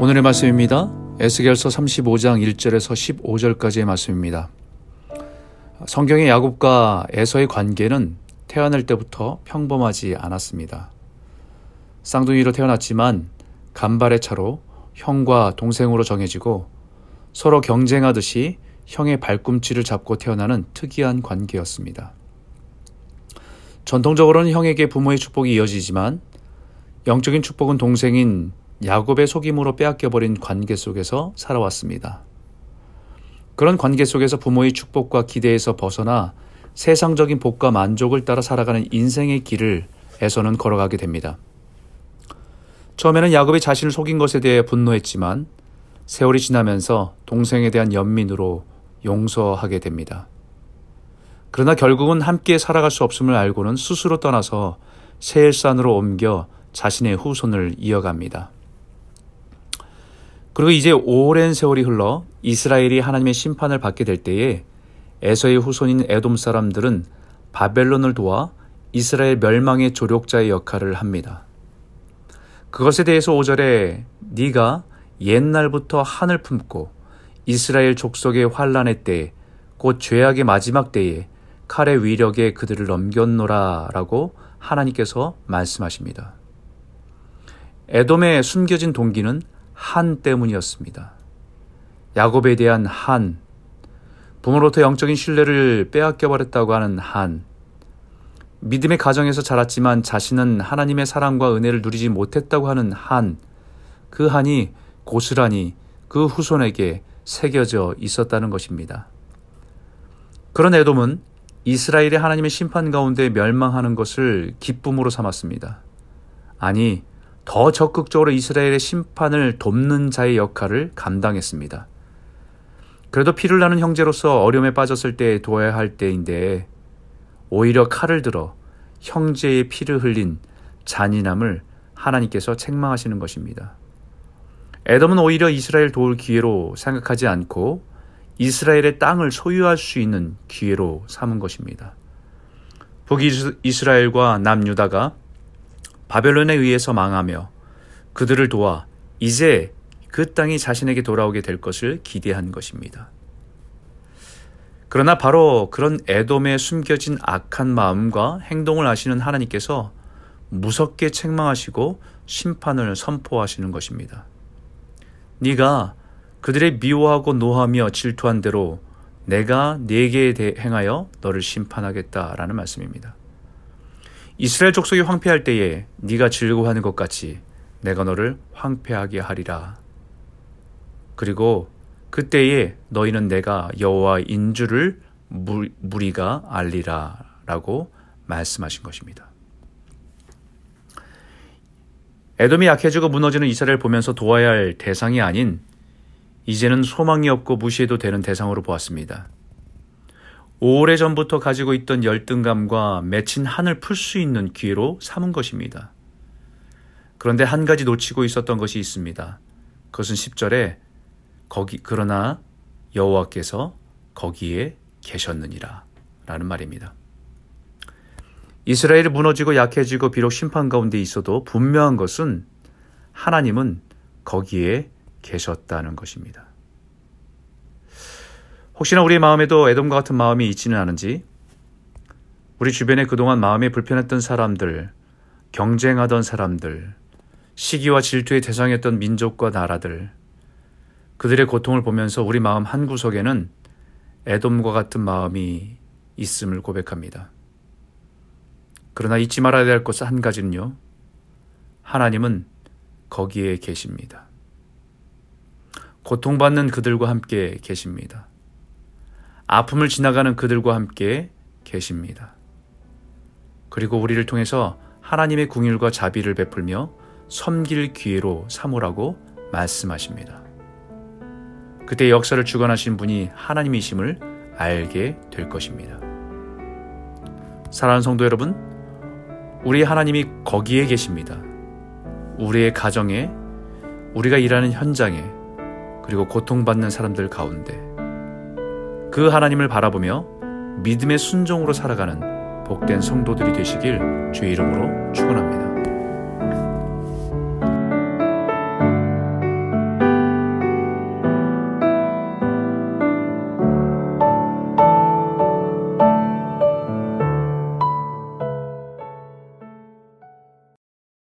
오늘의 말씀입니다. 에스겔서 35장 1절에서 15절까지의 말씀입니다. 성경의 야곱과 에서의 관계는 태어날 때부터 평범하지 않았습니다. 쌍둥이로 태어났지만 간발의 차로 형과 동생으로 정해지고 서로 경쟁하듯이 형의 발꿈치를 잡고 태어나는 특이한 관계였습니다. 전통적으로는 형에게 부모의 축복이 이어지지만 영적인 축복은 동생인 야곱의 속임으로 빼앗겨버린 관계 속에서 살아왔습니다. 그런 관계 속에서 부모의 축복과 기대에서 벗어나 세상적인 복과 만족을 따라 살아가는 인생의 길을 에서는 걸어가게 됩니다. 처음에는 야곱이 자신을 속인 것에 대해 분노했지만 세월이 지나면서 동생에 대한 연민으로 용서하게 됩니다. 그러나 결국은 함께 살아갈 수 없음을 알고는 스스로 떠나서 세일산으로 옮겨 자신의 후손을 이어갑니다. 그리고 이제 오랜 세월이 흘러 이스라엘이 하나님의 심판을 받게 될 때에 에서의 후손인 에돔 사람들은 바벨론을 도와 이스라엘 멸망의 조력자의 역할을 합니다. 그것에 대해서 5절에 네가 옛날부터 한을 품고 이스라엘 족속의 환란의 때, 곧 죄악의 마지막 때에 칼의 위력에 그들을 넘겼노라라고 하나님께서 말씀하십니다. 에돔의 숨겨진 동기는 한 때문이었습니다. 야곱에 대한 한, 부모로부터 영적인 신뢰를 빼앗겨 버렸다고 하는 한, 믿음의 가정에서 자랐지만 자신은 하나님의 사랑과 은혜를 누리지 못했다고 하는 한, 그 한이 고스란히 그 후손에게 새겨져 있었다는 것입니다. 그런 에돔은 이스라엘이 하나님의 심판 가운데 멸망하는 것을 기쁨으로 삼았습니다. 아니, 더 적극적으로 이스라엘의 심판을 돕는 자의 역할을 감당했습니다. 그래도 피를 나는 형제로서 어려움에 빠졌을 때 도와야 할 때인데 오히려 칼을 들어 형제의 피를 흘린 잔인함을 하나님께서 책망하시는 것입니다. 에덤은 오히려 이스라엘 도울 기회로 생각하지 않고 이스라엘의 땅을 소유할 수 있는 기회로 삼은 것입니다. 북이스라엘과 남유다가 바벨론에 의해서 망하며 그들을 도와 이제 그 땅이 자신에게 돌아오게 될 것을 기대한 것입니다. 그러나 바로 그런 에돔의 숨겨진 악한 마음과 행동을 아시는 하나님께서 무섭게 책망하시고 심판을 선포하시는 것입니다. 네가 그들의 미워하고 노하며 질투한 대로 내가 네게 행하여 너를 심판하겠다라는 말씀입니다. 이스라엘 족속이 황폐할 때에 네가 즐거워하는 것 같이 내가 너를 황폐하게 하리라. 그리고 그때에 너희는 내가 여호와인 줄을 무리가 알리라라고 말씀하신 것입니다. 에돔이 약해지고 무너지는 이스라엘 보면서 도와야 할 대상이 아닌 이제는 소망이 없고 무시해도 되는 대상으로 보았습니다. 오래전부터 가지고 있던 열등감과 맺힌 한을 풀 수 있는 기회로 삼은 것입니다. 그런데 한 가지 놓치고 있었던 것이 있습니다. 그것은 10절에 거기 그러나 여호와께서 거기에 계셨느니라 라는 말입니다. 이스라엘이 무너지고 약해지고 비록 심판 가운데 있어도 분명한 것은 하나님은 거기에 계셨다는 것입니다. 혹시나 우리의 마음에도 애돔과 같은 마음이 있지는 않은지 우리 주변에 그동안 마음에 불편했던 사람들, 경쟁하던 사람들, 시기와 질투의 대상이었던 민족과 나라들, 그들의 고통을 보면서 우리 마음 한 구석에는 애돔과 같은 마음이 있음을 고백합니다. 그러나 잊지 말아야 될 것은 한 가지는요. 하나님은 거기에 계십니다. 고통받는 그들과 함께 계십니다. 아픔을 지나가는 그들과 함께 계십니다. 그리고 우리를 통해서 하나님의 궁율과 자비를 베풀며 섬길 기회로 삼으라고 말씀하십니다. 그때 역사를 주관하신 분이 하나님이심을 알게 될 것입니다. 사랑하는 성도 여러분, 우리 하나님이 거기에 계십니다. 우리의 가정에, 우리가 일하는 현장에, 그리고 고통받는 사람들 가운데, 그 하나님을 바라보며 믿음의 순종으로 살아가는 복된 성도들이 되시길 주의 이름으로 축원합니다.